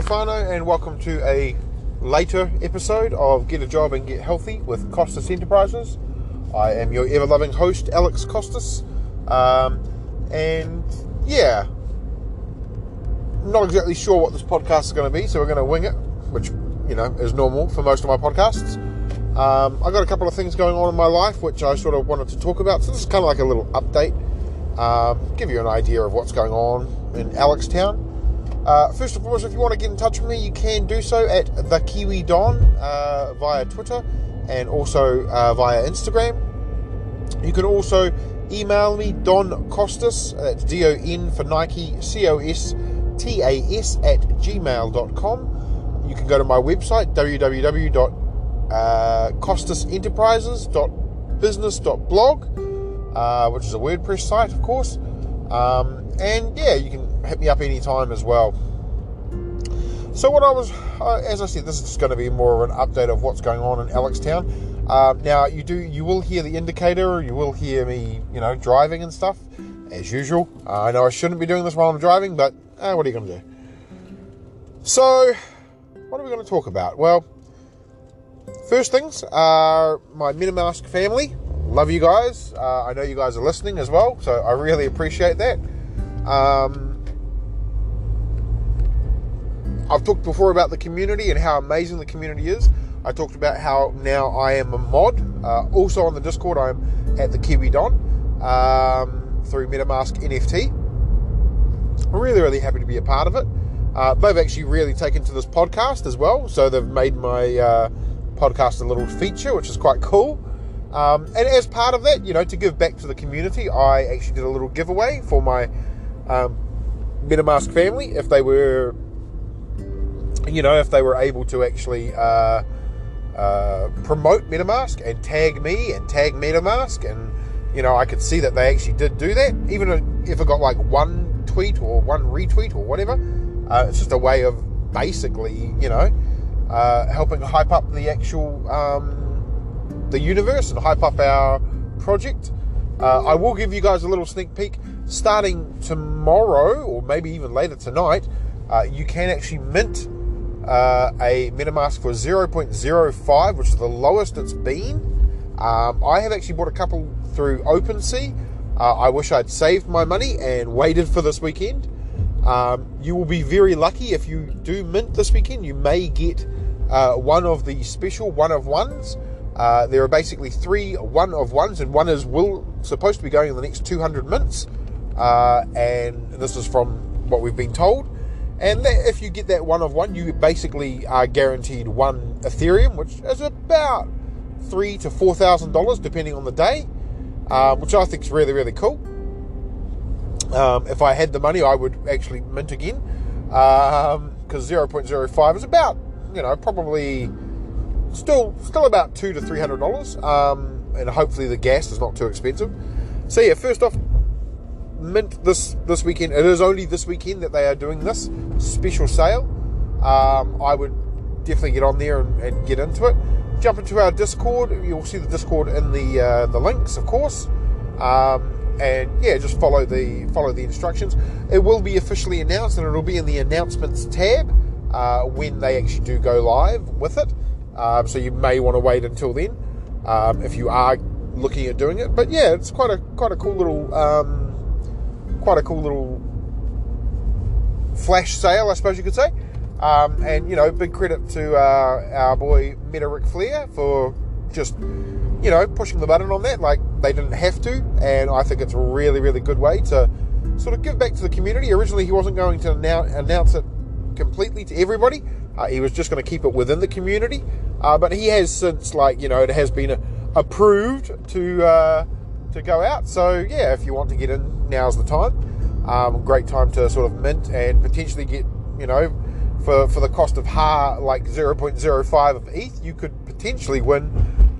and welcome to a later episode of Get a Job and Get Healthy with Costas Enterprises. I am your ever loving host, Alex Costas. Um, and yeah, not exactly sure what this podcast is going to be, so we're going to wing it, which, you know, is normal for most of my podcasts. Um, I got a couple of things going on in my life which I sort of wanted to talk about, so this is kind of like a little update, um, give you an idea of what's going on in Alextown. Uh, first and foremost, if you want to get in touch with me, you can do so at the Kiwi Don uh, via Twitter and also uh, via Instagram. You can also email me Don Costas, that's D O N for Nike, C O S T A S at gmail.com. You can go to my website www.costasenterprises.business.blog, uh, which is a WordPress site, of course. Um, and yeah, you can hit me up anytime as well. So what I was, uh, as I said, this is going to be more of an update of what's going on in Alextown. Um, now you do, you will hear the indicator, you will hear me, you know, driving and stuff, as usual. Uh, I know I shouldn't be doing this while I'm driving, but uh, what are you going to do? So, what are we going to talk about? Well, first things are my MetaMask family. Love you guys. Uh, I know you guys are listening as well, so I really appreciate that. Um, I've talked before about the community and how amazing the community is. I talked about how now I am a mod. Uh, also on the Discord, I'm at the Kiwi Don um, through MetaMask NFT. I'm really, really happy to be a part of it. Uh, they've actually really taken to this podcast as well, so they've made my uh, podcast a little feature, which is quite cool. Um, and as part of that, you know, to give back to the community, I actually did a little giveaway for my um, MetaMask family if they were you know, if they were able to actually uh, uh, promote MetaMask and tag me and tag MetaMask, and you know, I could see that they actually did do that, even if it got like one tweet or one retweet or whatever. Uh, it's just a way of basically, you know, uh, helping hype up the actual um, the universe and hype up our project. Uh, I will give you guys a little sneak peek. Starting tomorrow, or maybe even later tonight, uh, you can actually mint uh, a MetaMask for 0.05, which is the lowest it's been. Um, I have actually bought a couple through OpenSea. Uh, I wish I'd saved my money and waited for this weekend. Um, you will be very lucky if you do mint this weekend. You may get uh, one of the special one of ones. Uh, there are basically three one of ones, and one is will supposed to be going in the next 200 mints. Uh, and this is from what we've been told. And if you get that one of one, you basically are guaranteed one Ethereum, which is about three to four thousand dollars, depending on the day, um, which I think is really really cool. Um, if I had the money, I would actually mint again because um, 0.05 is about you know probably still still about two to three hundred dollars, um, and hopefully the gas is not too expensive. So yeah, first off, mint this this weekend. It is only this weekend that they are doing this special sale. Um, I would definitely get on there and, and, get into it. Jump into our Discord. You'll see the Discord in the uh, the links, of course. Um, and yeah, just follow the follow the instructions. It will be officially announced, and it'll be in the announcements tab uh, when they actually do go live with it. Um, so you may want to wait until then um, if you are looking at doing it. But yeah, it's quite a quite a cool little um, quite a cool little flash sale, I suppose you could say. Um, and you know, big credit to uh, our boy Meta Ric Flair for just you know pushing the button on that. Like they didn't have to, and I think it's a really, really good way to sort of give back to the community. Originally, he wasn't going to announce it completely to everybody. Uh, he was just going to keep it within the community. Uh, but he has since, like you know, it has been approved to uh, to go out. So yeah, if you want to get in, now's the time. Um, great time to sort of mint and potentially get, you know, for, for the cost of ha like 0.05 of ETH, you could potentially win,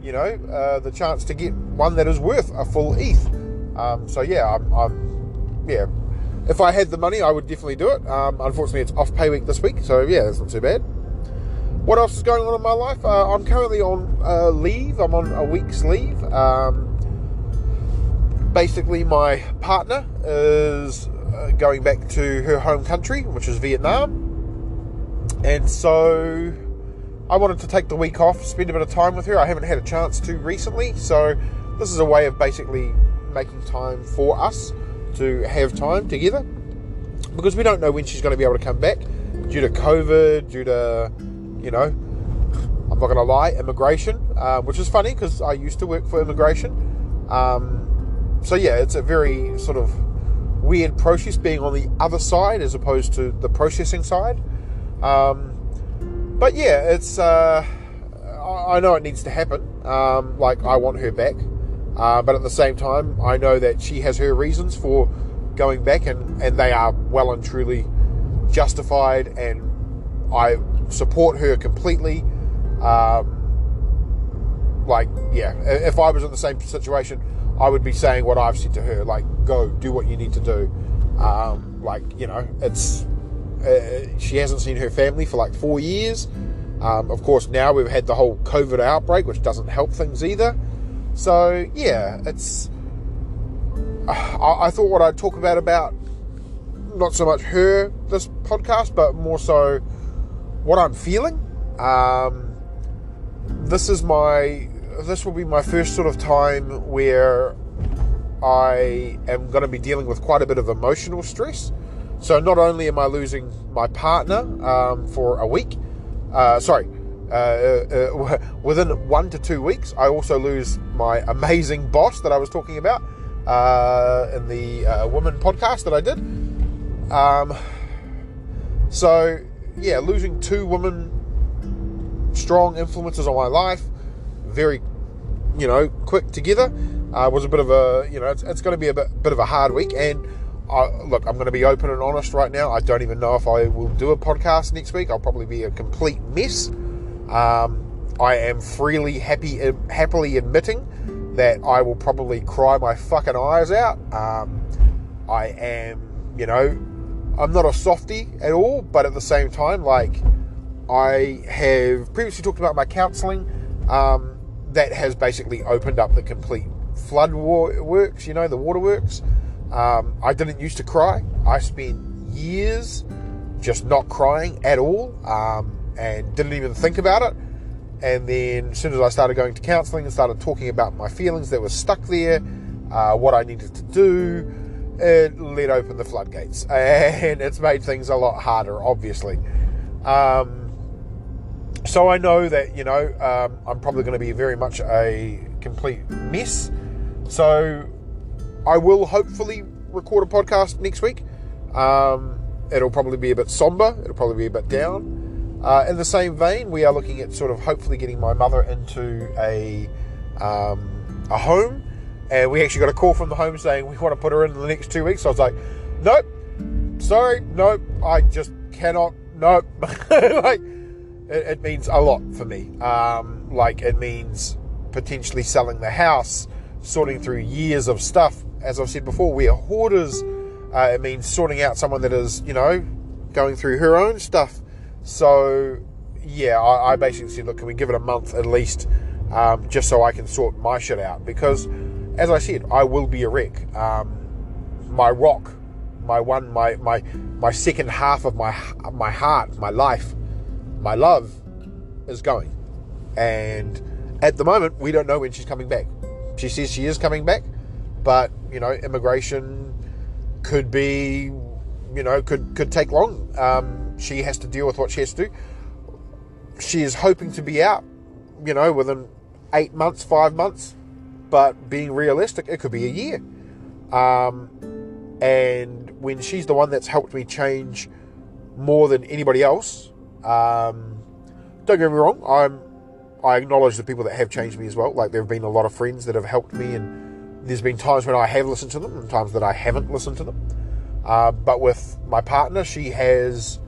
you know, uh, the chance to get one that is worth a full ETH. Um, so yeah, I'm, I'm, yeah. If I had the money, I would definitely do it. Um, unfortunately, it's off pay week this week, so yeah, that's not too bad. What else is going on in my life? Uh, I'm currently on uh, leave. I'm on a week's leave. Um, basically, my partner is uh, going back to her home country, which is Vietnam. And so I wanted to take the week off, spend a bit of time with her. I haven't had a chance to recently, so this is a way of basically making time for us to have time together because we don't know when she's going to be able to come back due to COVID, due to, you know, I'm not going to lie, immigration, uh, which is funny because I used to work for immigration. Um, so, yeah, it's a very sort of weird process being on the other side as opposed to the processing side. Um, but yeah, it's. Uh, I know it needs to happen. Um, like I want her back, uh, but at the same time, I know that she has her reasons for going back, and and they are well and truly justified, and I support her completely. Um, like, yeah, if I was in the same situation, I would be saying what I've said to her, like, go do what you need to do. Um, like, you know, it's uh, she hasn't seen her family for like four years. Um, of course, now we've had the whole COVID outbreak, which doesn't help things either. So yeah, it's. I, I thought what I'd talk about about not so much her this podcast, but more so what I'm feeling. Um, this is my this will be my first sort of time where I am going to be dealing with quite a bit of emotional stress. So not only am I losing my partner um, for a week, uh, sorry, uh, uh, within one to two weeks, I also lose my amazing boss that I was talking about uh, in the uh, woman podcast that I did. Um, so yeah, losing two women strong influences on my life, very you know quick together, uh, was a bit of a you know it's, it's going to be a bit, bit of a hard week and I, look, I'm going to be open and honest right now. I don't even know if I will do a podcast next week. I'll probably be a complete mess. Um, I am freely happy, happily admitting that I will probably cry my fucking eyes out. Um, I am, you know, I'm not a softy at all, but at the same time, like I have previously talked about my counselling, um, that has basically opened up the complete flood works, you know, the waterworks. Um, I didn't used to cry. I spent years just not crying at all um, and didn't even think about it. And then, as soon as I started going to counselling and started talking about my feelings that were stuck there, uh, what I needed to do, it let open the floodgates. And it's made things a lot harder, obviously. Um, so I know that, you know, um, I'm probably going to be very much a complete mess. So I will hopefully record a podcast next week. Um, it'll probably be a bit somber. It'll probably be a bit down. Uh, in the same vein, we are looking at sort of hopefully getting my mother into a um, a home, and we actually got a call from the home saying we want to put her in, the next two weeks. So I was like, nope, sorry, nope, I just cannot, nope. like it, it, means a lot for me. Um, like it means potentially selling the house, sorting through years of stuff as I've said before, we are hoarders. Uh, it means sorting out someone that is, you know, going through her own stuff. So, yeah, I, I basically said, look, can we give it a month at least, um, just so I can sort my shit out? Because, as I said, I will be a wreck. Um, my rock, my one, my my my second half of my my heart, my life, my love, is going, and at the moment we don't know when she's coming back. She says she is coming back but you know, immigration could be, you know, could could take long. Um, she has to deal with what she has to do. She is hoping to be out, you know, within eight months, five months, but being realistic, it could be a year. Um, and when she's the one that's helped me change more than anybody else, um, don't get me wrong, I'm I acknowledge the people that have changed me as well. Like there have been a lot of friends that have helped me and there's been times when I have listened to them and times that I haven't listened to them. Uh, but with my partner, she has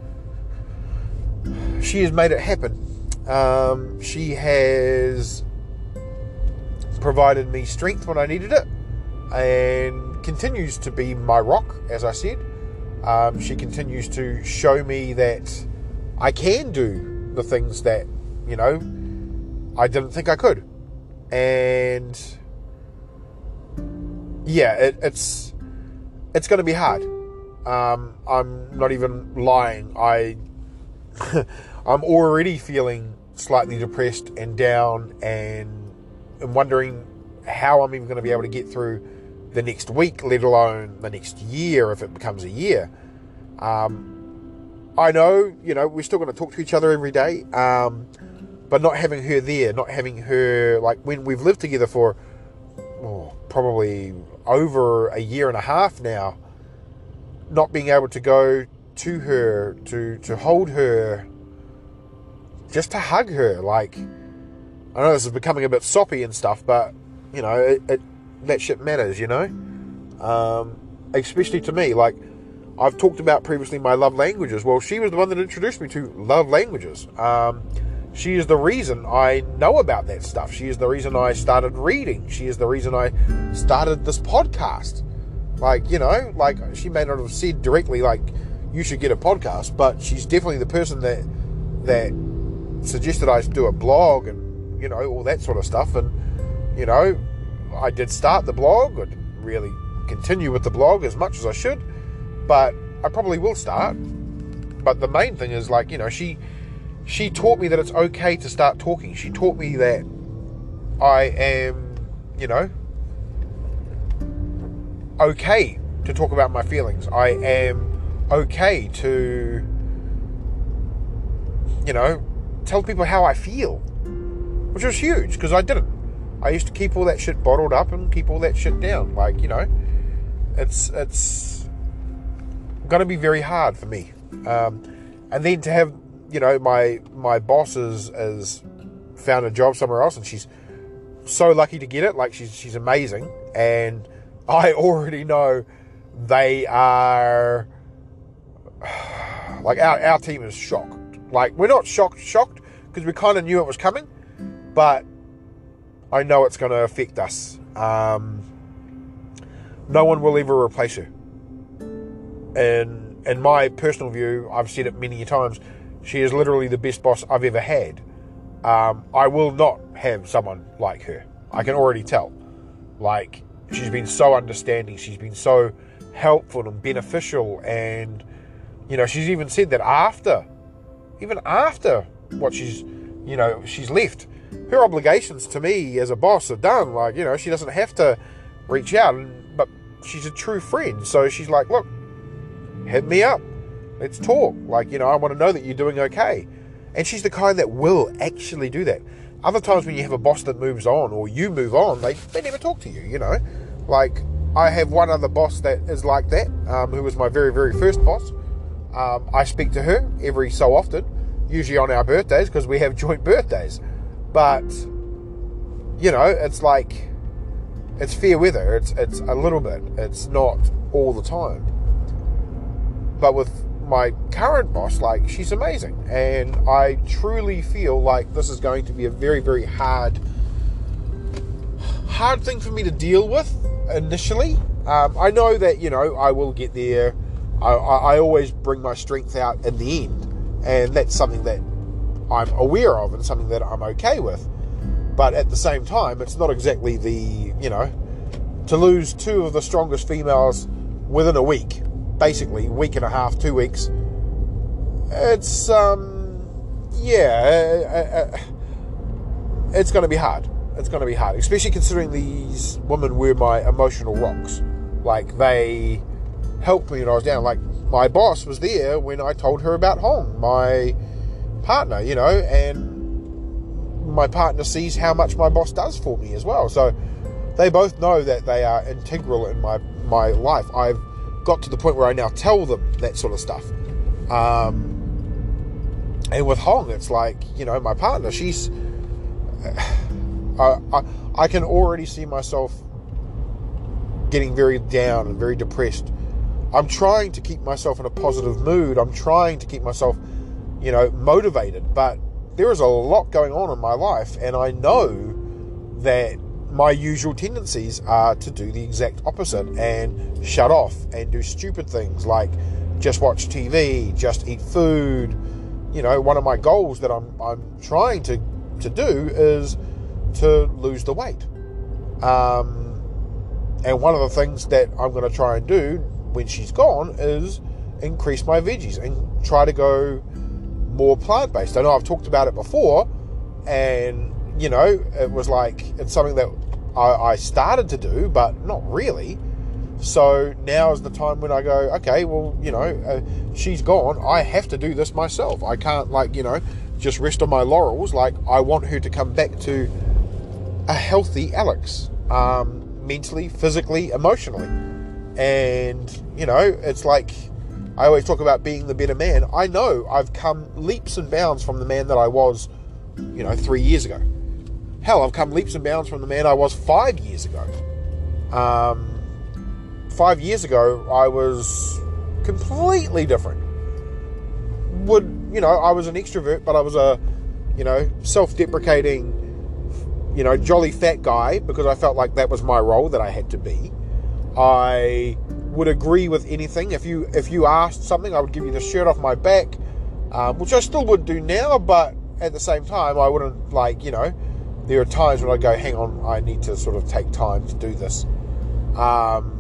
she has made it happen. Um, she has provided me strength when I needed it, and continues to be my rock, as I said. Um, she continues to show me that I can do the things that you know I didn't think I could, and yeah, it, it's it's going to be hard. Um, I'm not even lying. I I'm already feeling slightly depressed and down and, and wondering how I'm even going to be able to get through the next week, let alone the next year if it becomes a year. Um, I know, you know, we're still going to talk to each other every day, um, but not having her there, not having her, like when we've lived together for oh, probably over a year and a half now, not being able to go to her, to, to hold her, just to hug her. Like, I know this is becoming a bit soppy and stuff, but, you know, it, it that shit matters, you know? Um, especially to me. Like, I've talked about previously my love languages. Well, she was the one that introduced me to love languages. Um, she is the reason I know about that stuff. She is the reason I started reading. She is the reason I started this podcast. Like, you know, like she may not have said directly, like, you should get a podcast, but she's definitely the person that that suggested I do a blog and, you know, all that sort of stuff. And, you know, I did start the blog. I really continue with the blog as much as I should, but I probably will start. But the main thing is, like, you know, she she taught me that it's okay to start talking. She taught me that I am, you know, okay to talk about my feelings. I am okay to, you know, tell people how I feel, which was huge because I didn't. I used to keep all that shit bottled up and keep all that shit down. Like, you know, it's it's gonna be very hard for me. Um, and then to have you know, my my boss is, is found a job somewhere else, and she's so lucky to get it. Like she's she's amazing, and I already know they are like our our team is shocked. Like we're not shocked shocked because we kind of knew it was coming, but I know it's going to affect us. Um, no one will ever replace her. And in my personal view, I've said it many times she is literally the best boss I've ever had. Um, I will not have someone like her. I can already tell. Like, she's been so understanding, she's been so helpful and beneficial, and, you know, she's even said that after, even after what she's, you know, she's left, her obligations to me as a boss are done. Like, you know, she doesn't have to reach out, but she's a true friend. So she's like, look, hit me up. Let's talk. Like, you know, I want to know that you're doing okay. And she's the kind that will actually do that. Other times when you have a boss that moves on or you move on, they, they never talk to you, you know. Like, I have one other boss that is like that, um, who was my very, very first boss. Um, I speak to her every so often, usually on our birthdays because we have joint birthdays. But, you know, it's like, it's fair weather. It's, it's a little bit. It's not all the time. But with my current boss, like, she's amazing. And I truly feel like this is going to be a very, very hard, hard thing for me to deal with initially. Um, I know that, you know, I will get there. I, I, I always bring my strength out in the end. And that's something that I'm aware of and something that I'm okay with. But at the same time, it's not exactly the, you know, to lose two of the strongest females within a week basically week and a half, two weeks. It's um, yeah, uh, uh, uh it's going to be hard. It's going to be hard, especially considering these women were my emotional rocks. Like they helped me when I was down. Like my boss was there when I told her about Hong, my partner, you know, and my partner sees how much my boss does for me as well. So they both know that they are integral in my my life. I've got to the point where I now tell them that sort of stuff. Um, and with Hong, it's like, you know, my partner, she's. I, I, I can already see myself getting very down and very depressed. I'm trying to keep myself in a positive mood. I'm trying to keep myself, you know, motivated. But there is a lot going on in my life, and I know that my usual tendencies are to do the exact opposite and shut off and do stupid things like just watch TV, just eat food. You know, one of my goals that I'm I'm trying to to do is to lose the weight. Um, and one of the things that I'm going to try and do when she's gone is increase my veggies and try to go more plant based. I know I've talked about it before, and you know, it was like it's something that I, I started to do, but not really. So now is the time when I go, okay, well, you know, uh, she's gone. I have to do this myself. I can't, like, you know, just rest on my laurels. Like, I want her to come back to a healthy Alex, um, mentally, physically, emotionally. And, you know, it's like I always talk about being the better man. I know I've come leaps and bounds from the man that I was, you know, three years ago. Hell, I've come leaps and bounds from the man I was five years ago. Um, five years ago, I was completely different. Would, you know, I was an extrovert, but I was a, you know, self deprecating, you know, jolly fat guy because I felt like that was my role that I had to be. I would agree with anything. If you if you asked something, I would give you the shirt off my back, um, which I still would do now, but at the same time, I wouldn't like, you know, there are times when I go, hang on, I need to sort of take time to do this. Um,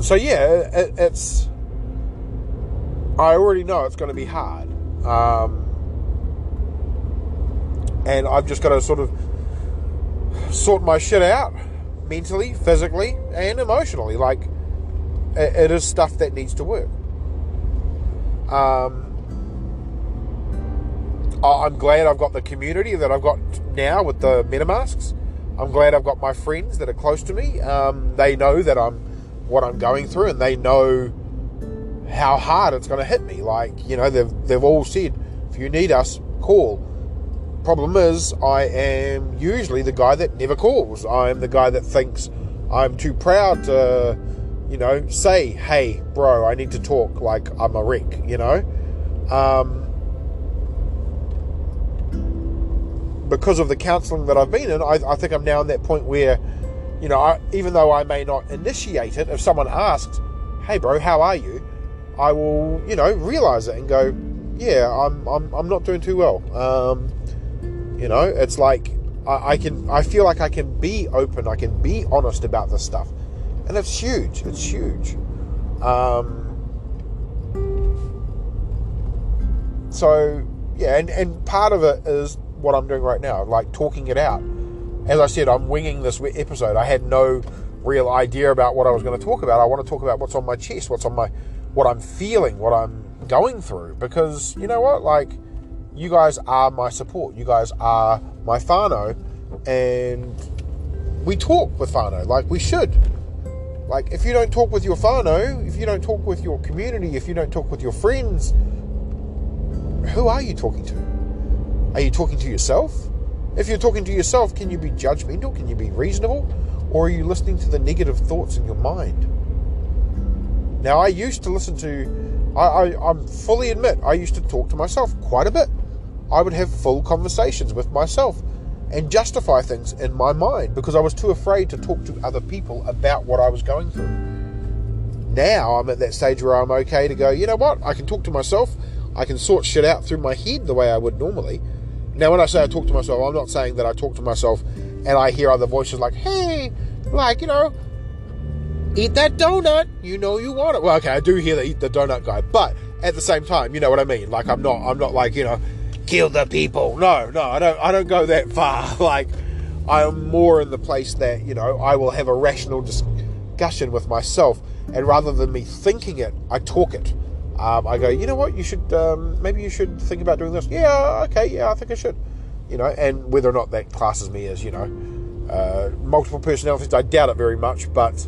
so yeah, it, it's. I already know it's going to be hard, um, and I've just got to sort of sort my shit out mentally, physically, and emotionally. Like it, it is stuff that needs to work. Um, I'm glad I've got the community that I've got now with the MetaMasks. I'm glad I've got my friends that are close to me. Um, they know that I'm what I'm going through, and they know how hard it's going to hit me. Like you know, they've they've all said, if you need us, call. Problem is, I am usually the guy that never calls. I'm the guy that thinks I'm too proud to, you know, say, "Hey, bro, I need to talk." Like I'm a wreck, you know. Um, because of the counselling that I've been in, I, I think I'm now in that point where you know, I, even though I may not initiate it, if someone asks, "Hey, bro, how are you?" I will, you know, realize it and go, "Yeah, I'm, I'm, I'm not doing too well." Um, you know, it's like I, I can, I feel like I can be open, I can be honest about this stuff, and it's huge. It's huge. Um, so yeah, and, and part of it is what I'm doing right now, like talking it out as I said, I'm winging this episode. I had no real idea about what I was going to talk about. I want to talk about what's on my chest, what's on my, what I'm feeling, what I'm going through. Because you know what, like, you guys are my support. You guys are my whānau, and we talk with whānau like we should. Like, if you don't talk with your whānau, if you don't talk with your community, if you don't talk with your friends, who are you talking to? Are you talking to yourself? If you're talking to yourself, can you be judgmental? Can you be reasonable? Or are you listening to the negative thoughts in your mind? Now, I used to listen to, I, I, I fully admit, I used to talk to myself quite a bit. I would have full conversations with myself and justify things in my mind because I was too afraid to talk to other people about what I was going through. Now I'm at that stage where I'm okay to go, you know what, I can talk to myself, I can sort shit out through my head the way I would normally, now, when I say I talk to myself, I'm not saying that I talk to myself and I hear other voices like, hey, like, you know, eat that donut. You know you want it. Well, okay, I do hear the eat the donut guy, but at the same time, you know what I mean? Like, I'm not, I'm not like, you know, kill the people. No, no, I don't, I don't go that far. like, I am more in the place that, you know, I will have a rational discussion with myself. And rather than me thinking it, I talk it um, I go, you know what, you should um, maybe you should think about doing this. Yeah, okay, yeah, I think I should. You know, and whether or not that classes me as you know uh, multiple personalities, I doubt it very much. But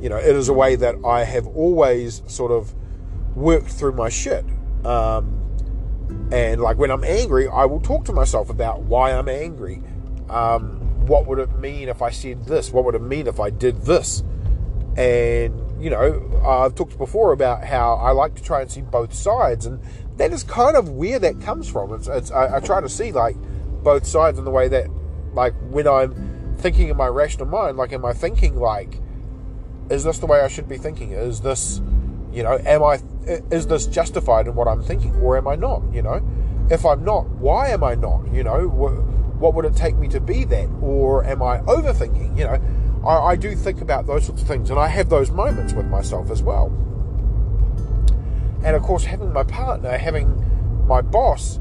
you know, it is a way that I have always sort of worked through my shit. Um, and like when I'm angry, I will talk to myself about why I'm angry. Um, what would it mean if I said this? What would it mean if I did this? And you know, I've talked before about how I like to try and see both sides, and that is kind of where that comes from. It's, it's I, I, try to see like both sides in the way that, like, when I'm thinking in my rational mind, like, am I thinking like, is this the way I should be thinking? Is this, you know, am I, is this justified in what I'm thinking, or am I not? You know, if I'm not, why am I not? You know, what, what would it take me to be that, or am I overthinking? You know I, I do think about those sorts of things, and I have those moments with myself as well. And of course, having my partner, having my boss,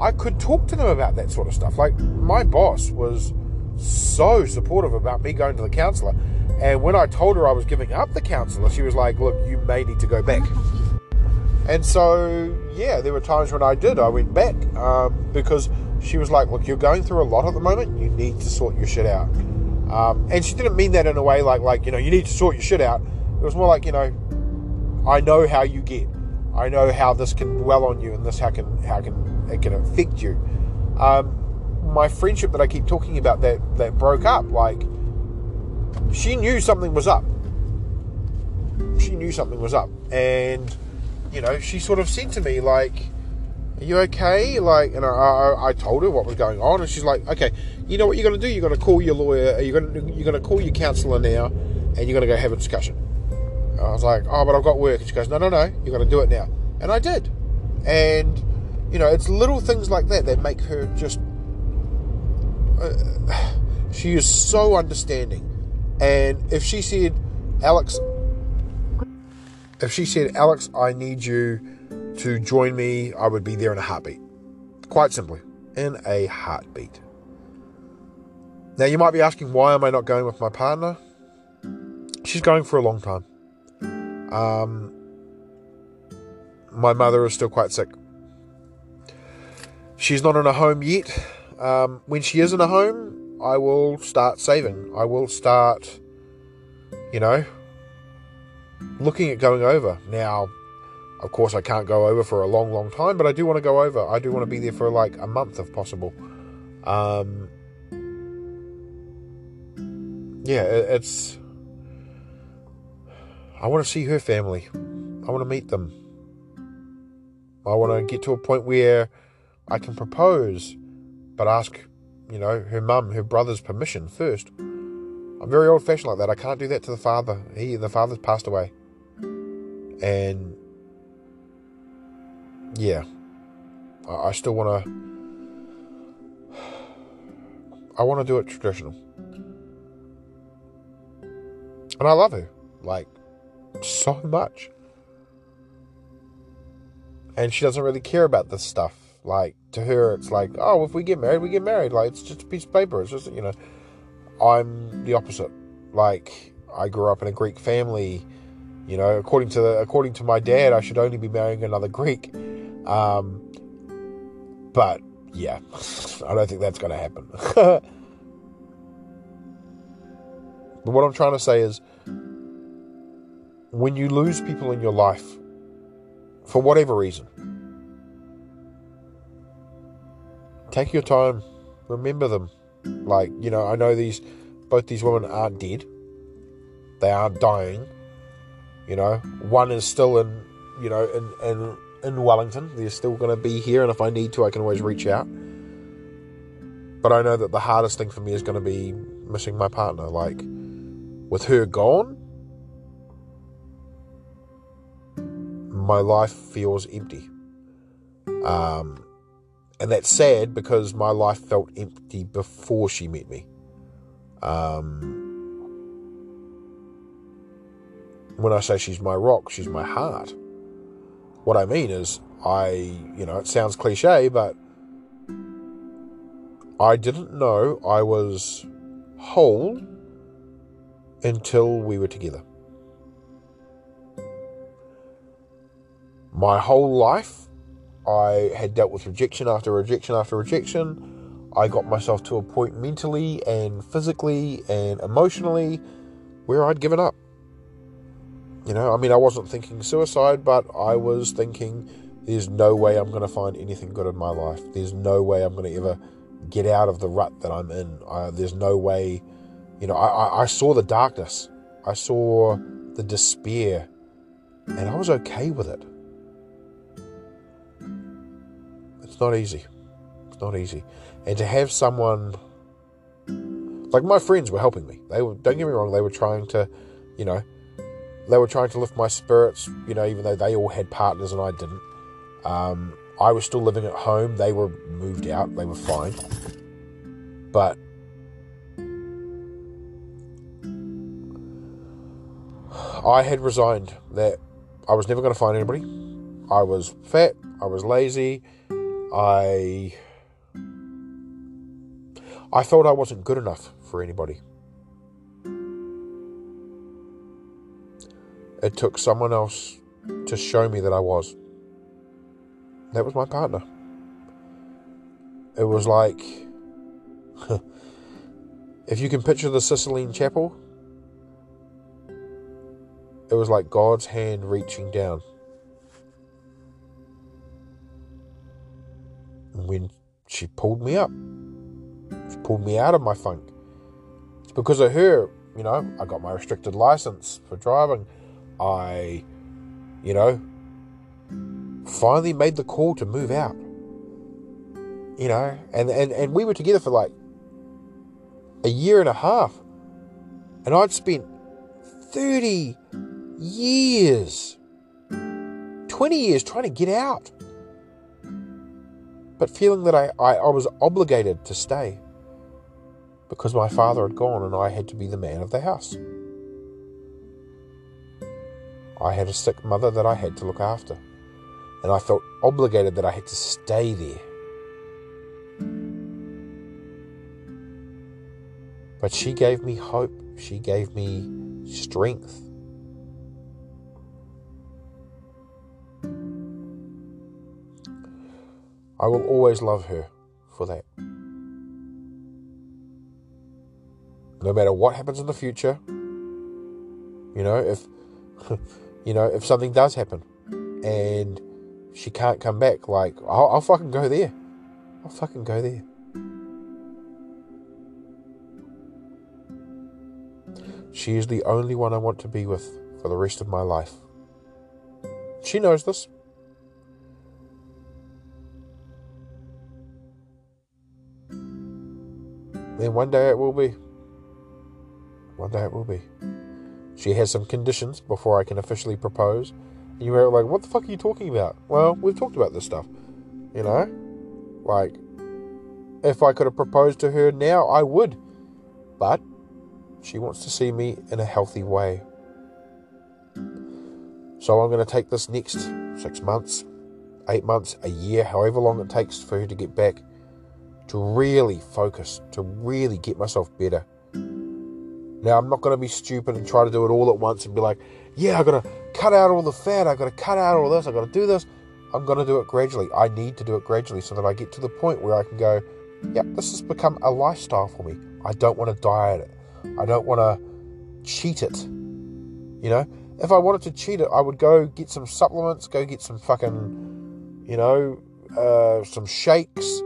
I could talk to them about that sort of stuff. Like, my boss was so supportive about me going to the counselor. And when I told her I was giving up the counselor, she was like, Look, you may need to go back. And so, yeah, there were times when I did. I went back um, because she was like, Look, you're going through a lot at the moment. You need to sort your shit out. Um, and she didn't mean that in a way like, like, you know, you need to sort your shit out. It was more like, you know, I know how you get. I know how this can dwell on you and this how can how can it can affect you. Um, my friendship that I keep talking about that that broke up, like she knew something was up. She knew something was up, and you know, she sort of said to me like, "Are you okay?" Like, and I, I, told her what was going on, and she's like, "Okay, you know what you're going to do? You're going to call your lawyer. You're going to you're going to call your counsellor now, and you're going to go have a discussion." I was like, "Oh, but I've got work," and she goes, "No, no, no, you're going to do it now," and I did, and you know, it's little things like that that make her just. Uh, she is so understanding, and if she said, "Alex," if she said, Alex, I need you to join me, I would be there in a heartbeat. Quite simply, in a heartbeat. Now, you might be asking, why am I not going with my partner? She's going for a long time. Um, my mother is still quite sick. She's not in a home yet. Um, when she is in a home, I will start saving. I will start, you know, looking at going over. Now, of course, I can't go over for a long, long time, but I do want to go over. I do want to be there for like a month if possible. Um, yeah, it, it's. I want to see her family. I want to meet them. I want to get to a point where I can propose, but ask, you know, her mum, her brother's permission first. I'm very old fashioned like that. I can't do that to the father. He, the father's passed away. And yeah, I, I still want to. I want to do it traditional. And I love her, like, so much. And she doesn't really care about this stuff. Like, to her, it's like, oh, if we get married, we get married. Like, it's just a piece of paper. It's just, you know. I'm the opposite. Like I grew up in a Greek family. You know, according to the, according to my dad, I should only be marrying another Greek. Um, but yeah, I don't think that's going to happen. but what I'm trying to say is, when you lose people in your life, for whatever reason, take your time, remember them like, you know, I know these both these women aren't dead. They aren't dying. You know, one is still in, you know, in in in Wellington. They're still going to be here, and if I need to, I can always reach out. But I know that the hardest thing for me is going to be missing my partner. Like, with her gone, my life feels empty. Um, and that's sad because my life felt empty before she met me. Um, when I say she's my rock, she's my heart. What I mean is, I, you know, it sounds cliche, but I didn't know I was whole until we were together. My whole life, I had dealt with rejection after rejection after rejection. I got myself to a point mentally and physically and emotionally where I'd given up. You know, I mean, I wasn't thinking suicide, but I was thinking there's no way I'm going to find anything good in my life. There's no way I'm going to ever get out of the rut that I'm in. I, there's no way, you know, I, I saw the darkness, I saw the despair, and I was okay with it. It's not easy. It's not easy. And to have someone like my friends were helping me. They were don't get me wrong, they were trying to, you know, they were trying to lift my spirits, you know, even though they all had partners and I didn't. Um, I was still living at home. They were moved out. They were fine. But I had resigned that I was never going to find anybody. I was fat, I was lazy, I I felt I wasn't good enough for anybody. It took someone else to show me that I was. That was my partner. It was like if you can picture the Sistine Chapel, it was like God's hand reaching down. And when she pulled me up, she pulled me out of my funk. It's because of her, you know, I got my restricted license for driving. I, you know, finally made the call to move out. You know, and, and, and we were together for like a year and a half. And I'd spent 30 years, 20 years trying to get out. But feeling that I, I, I was obligated to stay because my father had gone and I had to be the man of the house. I had a sick mother that I had to look after, and I felt obligated that I had to stay there. But she gave me hope, she gave me strength. I will always love her for that. No matter what happens in the future, you know, if you know, if something does happen and she can't come back, like I'll, I'll fucking go there. I'll fucking go there. She is the only one I want to be with for the rest of my life. She knows this. Then one day it will be. One day it will be. She has some conditions before I can officially propose. And you were like, what the fuck are you talking about? Well, we've talked about this stuff. You know? Like, if I could have proposed to her now, I would. But she wants to see me in a healthy way. So I'm going to take this next six months, eight months, a year, however long it takes for her to get back, to really focus, to really get myself better. Now, I'm not going to be stupid and try to do it all at once and be like, yeah, I've got to cut out all the fat, I've got to cut out all this, I've got to do this. I'm going to do it gradually. I need to do it gradually so that I get to the point where I can go, yeah, this has become a lifestyle for me. I don't want to diet it. I don't want to cheat it. You know, if I wanted to cheat it, I would go get some supplements, go get some fucking, you know, uh, some shakes,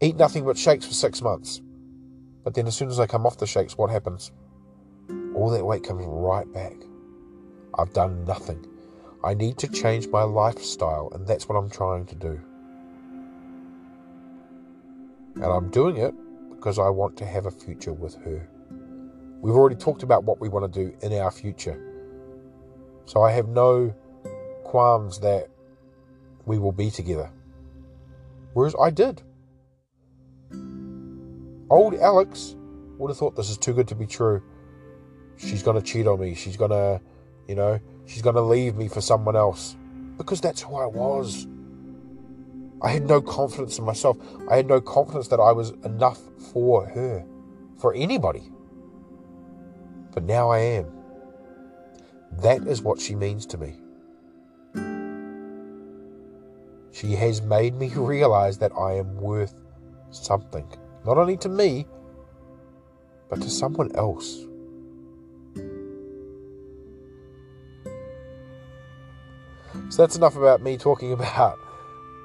eat nothing but shakes for six months. But then as soon as I come off the shakes, what happens? All that weight comes right back. I've done nothing. I need to change my lifestyle, and that's what I'm trying to do. And I'm doing it because I want to have a future with her. We've already talked about what we want to do in our future. So I have no qualms that we will be together. Whereas I did. Old Alex would have thought this is too good to be true. She's going to cheat on me. She's going to, you know, she's going to leave me for someone else. Because that's who I was. I had no confidence in myself. I had no confidence that I was enough for her, for anybody. But now I am. That is what she means to me. She has made me realize that I am worth something, not only to me, but to someone else. So that's enough about me talking about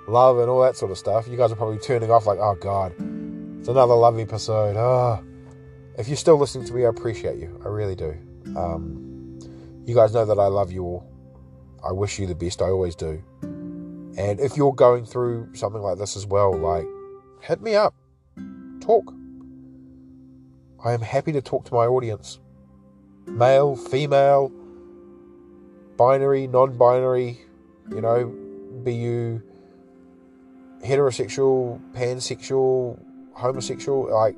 love and all that sort of stuff. You guys are probably turning off like, oh God, it's another love episode. Oh. If you're still listening to me, I appreciate you. I really do. Um, you guys know that I love you all. I wish you the best. I always do. And if you're going through something like this as well, like, hit me up. Talk. I am happy to talk to my audience. Male, female, binary, non binary, you know, be you heterosexual, pansexual, homosexual, like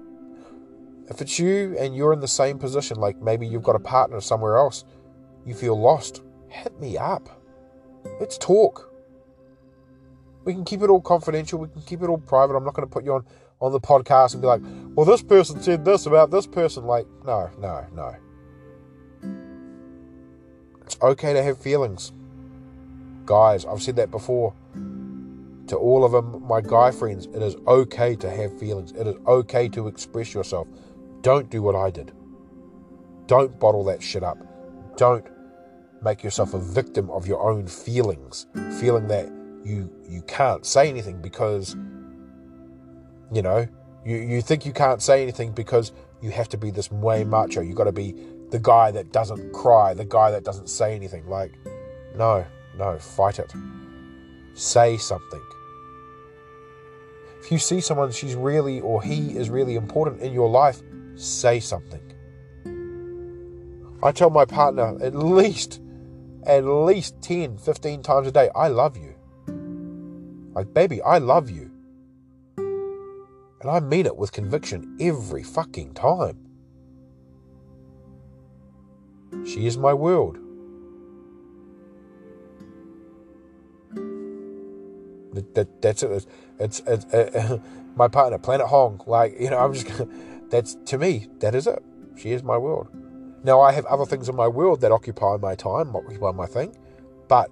if it's you and you're in the same position, like maybe you've got a partner somewhere else, you feel lost, hit me up. Let's talk. We can keep it all confidential. We can keep it all private. I'm not going to put you on on the podcast and be like, well, this person said this about this person. Like, no, no, no. It's okay to have feelings. Guys, I've said that before to all of them, my guy friends. It is okay to have feelings. It is okay to express yourself. Don't do what I did. Don't bottle that shit up. Don't make yourself a victim of your own feelings, feeling that you you can't say anything because you know you, you think you can't say anything because you have to be this way macho. You've got to be the guy that doesn't cry, the guy that doesn't say anything. Like, no, no, fight it. Say something. If you see someone, she's really or he is really important in your life, say something. I tell my partner at least, at least 10, 15 times a day, I love you. Like, baby, I love you. And I mean it with conviction every fucking time. She is my world. That, that that's it. It's, it's, it's uh, my partner, Planet Hong. Like you know, I'm just gonna, that's to me. That is it. She is my world. Now I have other things in my world that occupy my time, occupy my thing, but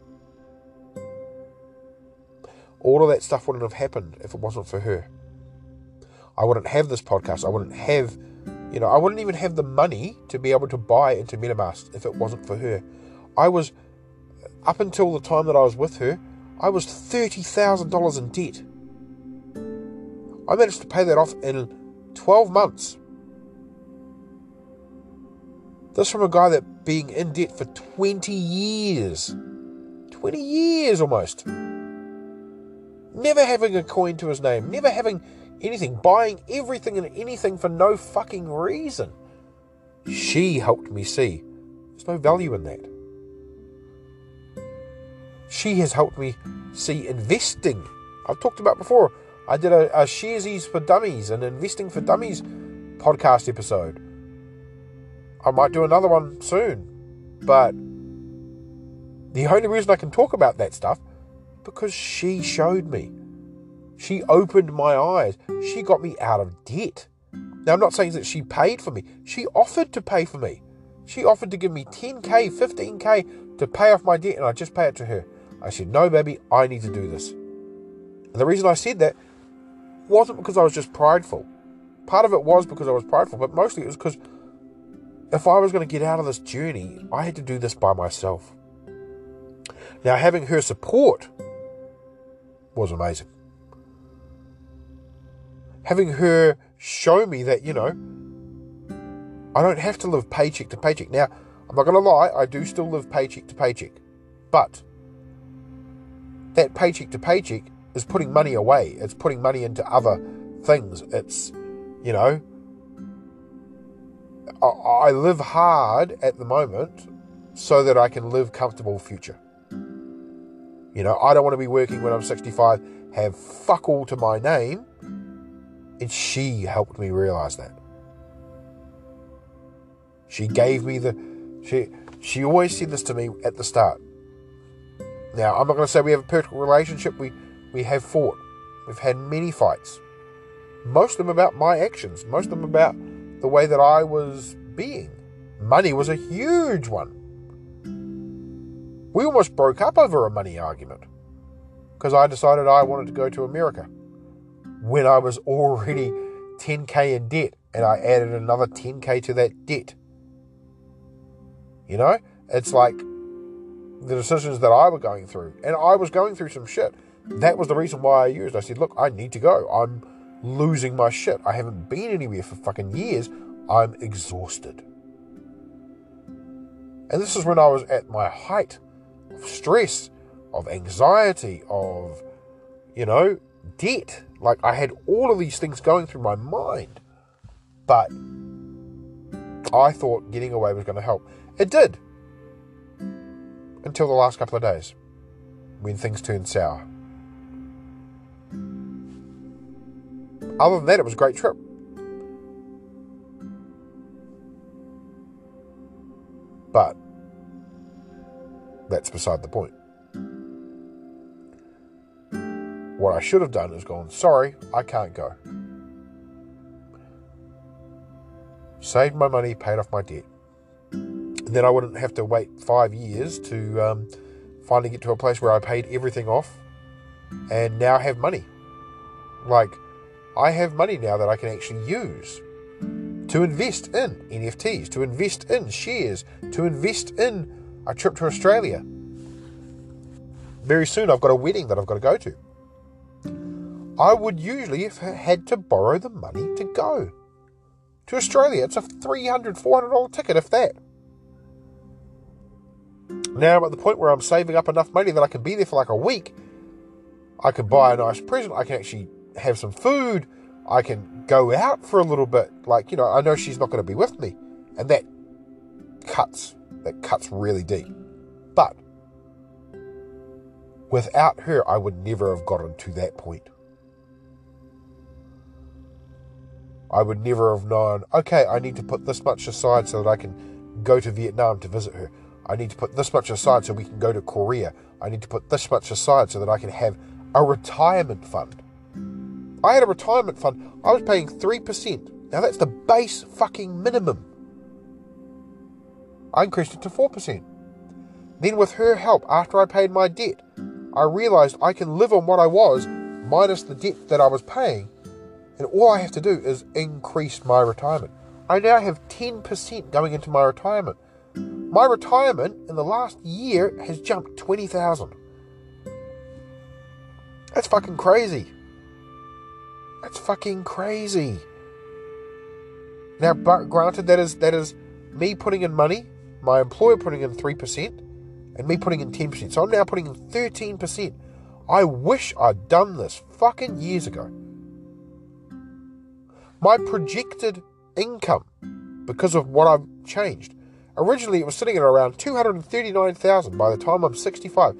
all of that stuff wouldn't have happened if it wasn't for her. I wouldn't have this podcast. I wouldn't have, you know, I wouldn't even have the money to be able to buy into MetaMask if it wasn't for her. I was, up until the time that I was with her, I was $30,000 in debt. I managed to pay that off in 12 months. This from a guy that being in debt for 20 years. 20 years almost. Never having a coin to his name, never having anything, buying everything and anything for no fucking reason. She helped me see there's no value in that. She has helped me see investing. I've talked about before. I did a, a Sharesies for Dummies, an Investing for Dummies podcast episode. I might do another one soon. But the only reason I can talk about that stuff because she showed me. She opened my eyes. She got me out of debt. Now, I'm not saying that she paid for me. She offered to pay for me. She offered to give me 10K, 15K to pay off my debt, and I just pay it to her. I said, No, baby, I need to do this. And the reason I said that wasn't because I was just prideful. Part of it was because I was prideful, but mostly it was because if I was going to get out of this journey, I had to do this by myself. Now, having her support was amazing having her show me that, you know, I don't have to live paycheck to paycheck. Now, I'm not going to lie, I do still live paycheck to paycheck. But that paycheck to paycheck is putting money away. It's putting money into other things. It's, you know, I, I live hard at the moment so that I can live comfortable future. You know, I don't want to be working when I'm 65, have fuck all to my name, and she helped me realize that. She gave me the she she always said this to me at the start. Now, I'm not going to say we have a perfect relationship. We we have fought. We've had many fights. Most of them about my actions, most of them about the way that I was being. Money was a huge one. We almost broke up over a money argument because I decided I wanted to go to America when I was already 10k in debt and I added another 10k to that debt. You know, it's like the decisions that I was going through, and I was going through some shit. That was the reason why I used. I said, look, I need to go. I'm losing my shit. I haven't been anywhere for fucking years. I'm exhausted. And this is when I was at my height of stress, of anxiety, of, you know, debt. Like I had all of these things going through my mind. But I thought getting away was going to help. It did. Until the last couple of days when things turned sour. Other than that, it was a great trip. But that's beside the point. What I should have done is gone, sorry, I can't go. Saved my money, paid off my debt. And then I wouldn't have to wait five years to um, finally get to a place where I paid everything off and now have money. Like, I have money now that I can actually use to invest in NFTs, to invest in shares, to invest in a trip to Australia. Very soon, I've got a wedding that I've got to go to. I would usually have had to borrow the money to go to Australia. It's a $300, $400 ticket, if that. Now I'm at the point where I'm saving up enough money that I can be there for like a week. I can buy a nice present. I can actually have some food. I can go out for a little bit. Like, you know, I know she's not going to be with me. And that cuts. That cuts really deep. But without her, I would never have gotten to that point. I would never have known, okay, I need to put this much aside so that I can go to Vietnam to visit her. I need to put this much aside so we can go to Korea. I need to put this much aside so that I can have a retirement fund. I had a retirement fund. I was paying 3%. Now that's the base fucking minimum. I increased it to 4%. Then, with her help, after I paid my debt, I realized I can live on what I was minus the debt that I was paying. And all I have to do is increase my retirement. I now have 10% going into my retirement. My retirement in the last year has jumped 20,000. That's fucking crazy. That's fucking crazy. Now, but granted, that is that is me putting in money, my employer putting in three percent, and me putting in ten percent. So I'm now putting in thirteen percent. I wish I'd done this fucking years ago. My projected income, because of what I've changed, originally it was sitting at around two hundred and thirty-nine thousand by the time I'm sixty-five.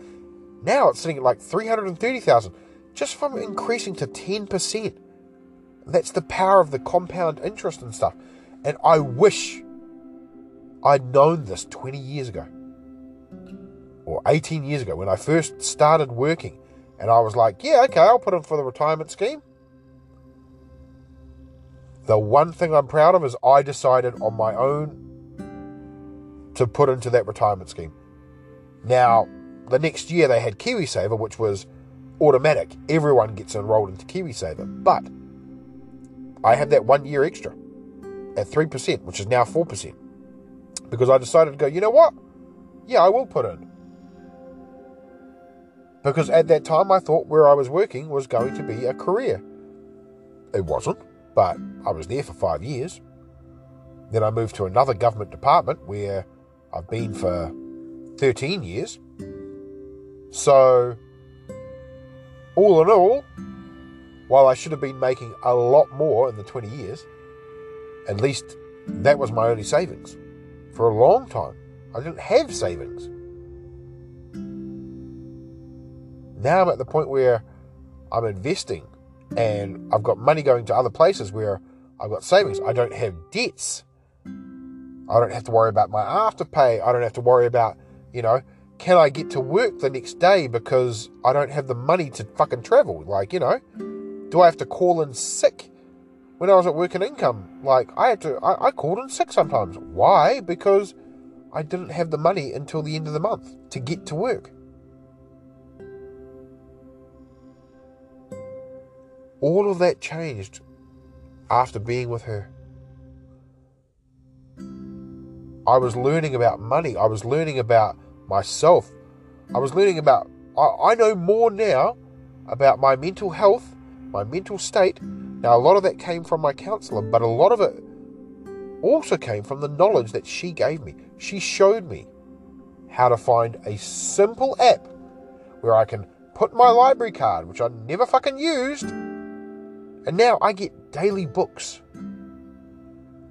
Now it's sitting at like three hundred and thirty thousand, just from increasing to ten percent. That's the power of the compound interest and stuff. And I wish I'd known this 20 years ago or 18 years ago when I first started working. And I was like, yeah, okay, I'll put in for the retirement scheme. The one thing I'm proud of is I decided on my own to put into that retirement scheme. Now, the next year they had KiwiSaver, which was automatic. Everyone gets enrolled into KiwiSaver. But I had that one year extra at 3%, which is now 4%. Because I decided to go, you know what? Yeah, I will put in. Because at that time, I thought where I was working was going to be a career. It wasn't, but I was there for five years. Then I moved to another government department where I've been for 13 years. So, all in all, while I should have been making a lot more in the 20 years, at least that was my only savings. For a long time, I didn't have savings. Now I'm at the point where I'm investing and I've got money going to other places where I've got savings. I don't have debts. I don't have to worry about my afterpay. I don't have to worry about, you know, can I get to work the next day because I don't have the money to fucking travel? Like, you know, do I have to call in sick? When I was at work and income, like I had to, I, I called in sick sometimes. Why? Because I didn't have the money until the end of the month to get to work. All of that changed after being with her. I was learning about money. I was learning about myself. I was learning about, I, I know more now about my mental health my mental state. Now, a lot of that came from my counselor, but a lot of it also came from the knowledge that she gave me. She showed me how to find a simple app where I can put my library card, which I never fucking used, and now I get daily books.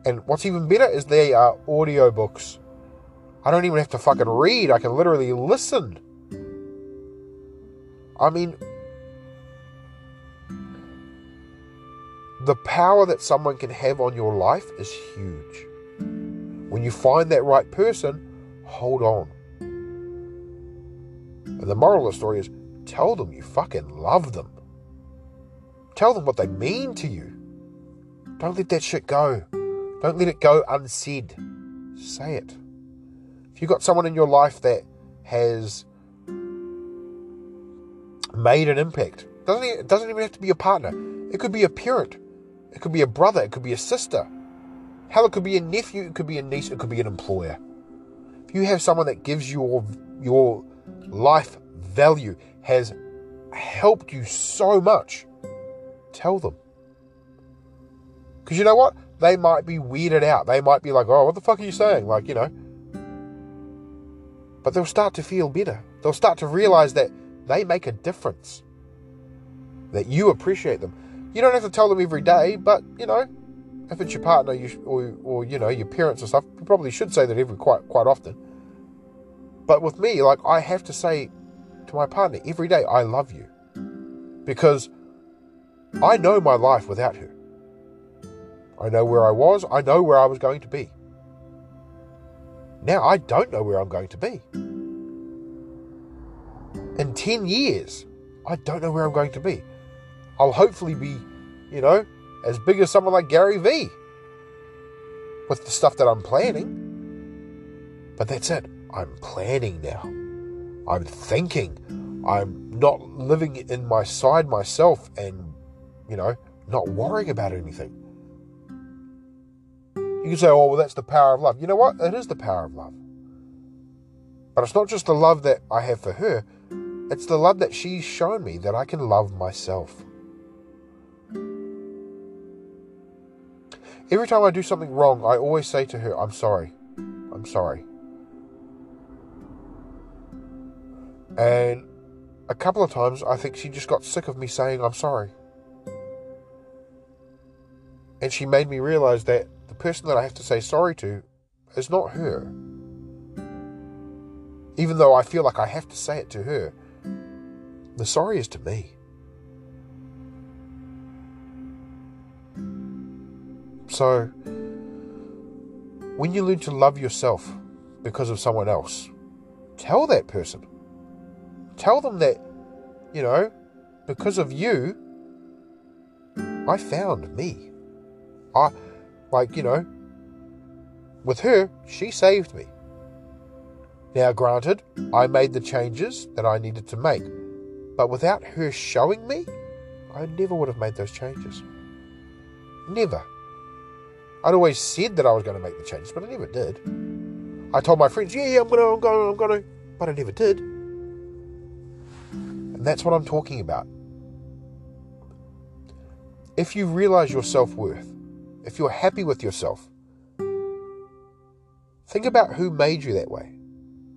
And what's even better is they are audio books. I don't even have to fucking read, I can literally listen. I mean, the power that someone can have on your life is huge. When you find that right person, hold on. And the moral of the story is tell them you fucking love them. Tell them what they mean to you. Don't let that shit go. Don't let it go unsaid. Say it. If you've got someone in your life that has made an impact, doesn't it doesn't even have to be a partner. It could be a parent. It could be a brother. It could be a sister. Hell, it could be a nephew. It could be a niece. It could be an employer. If you have someone that gives your your life value, has helped you so much, tell them. Because you know what? They might be weirded out. They might be like, oh, what the fuck are you saying? Like, you know. But they'll start to feel better. They'll start to realize that they make a difference. That you appreciate them. You don't have to tell them every day, but, you know, if it's your partner you, or, or, you know, your parents and stuff, you probably should say that every quite, quite often. But with me, like, I have to say to my partner every day, I love you. Because I know my life without her. I know where I was, I know where I was going to be. Now I don't know where I'm going to be. In 10 years, I don't know where I'm going to be. I'll hopefully be, you know, as big as someone like Gary Vee with the stuff that I'm planning. But that's it. I'm planning now. I'm thinking. I'm not living in my side myself and, you know, not worrying about anything. You can say, oh, well, that's the power of love. You know what? It is the power of love. But it's not just the love that I have for her, it's the love that she's shown me that I can love myself. Every time I do something wrong, I always say to her, I'm sorry. I'm sorry. And a couple of times, I think she just got sick of me saying, I'm sorry. And she made me realize that the person that I have to say sorry to is not her. Even though I feel like I have to say it to her, the sorry is to me. So, when you learn to love yourself because of someone else, tell that person. Tell them that, you know, because of you, I found me. I, like, you know, with her, she saved me. Now, granted, I made the changes that I needed to make, but without her showing me, I never would have made those changes. Never. I'd always said that I was going to make the changes, but I never did. I told my friends, yeah, yeah, I'm going to, I'm going to, I'm going to, but I never did. And that's what I'm talking about. If you realize your self worth, if you're happy with yourself, think about who made you that way.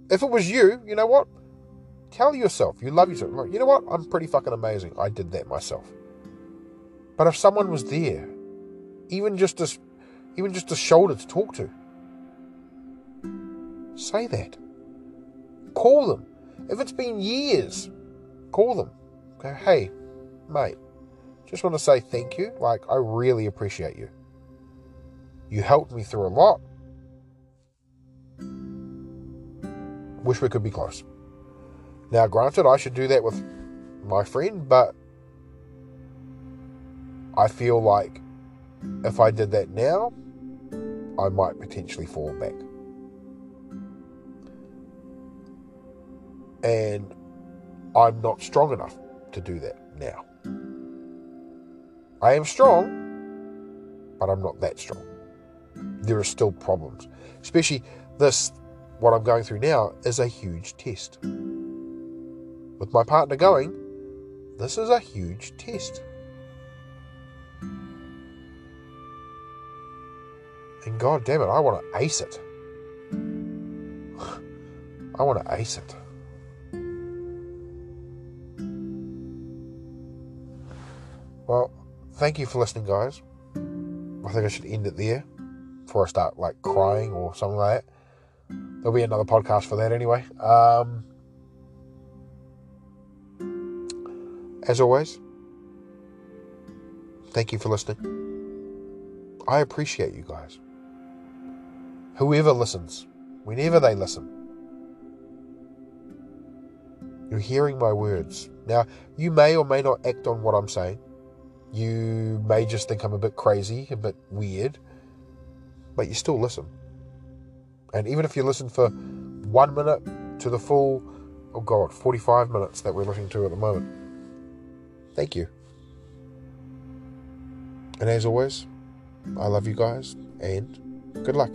If it was you, you know what? Tell yourself you love yourself. you know what? I'm pretty fucking amazing. I did that myself. But if someone was there, even just as even just a shoulder to talk to. Say that. Call them. If it's been years, call them. Go, hey, mate, just want to say thank you. Like, I really appreciate you. You helped me through a lot. Wish we could be close. Now, granted, I should do that with my friend, but I feel like if I did that now, I might potentially fall back. And I'm not strong enough to do that now. I am strong, but I'm not that strong. There are still problems. Especially this, what I'm going through now, is a huge test. With my partner going, this is a huge test. And god damn it, I want to ace it. I want to ace it. Well, thank you for listening, guys. I think I should end it there before I start like crying or something like that. There'll be another podcast for that anyway. Um, as always, thank you for listening. I appreciate you guys whoever listens, whenever they listen. You're hearing my words. Now, you may or may not act on what I'm saying. You may just think I'm a bit crazy, a bit weird, but you still listen. And even if you listen for one minute to the full, oh God, 45 minutes that we're listening to at the moment, thank you. And as always, I love you guys and good luck.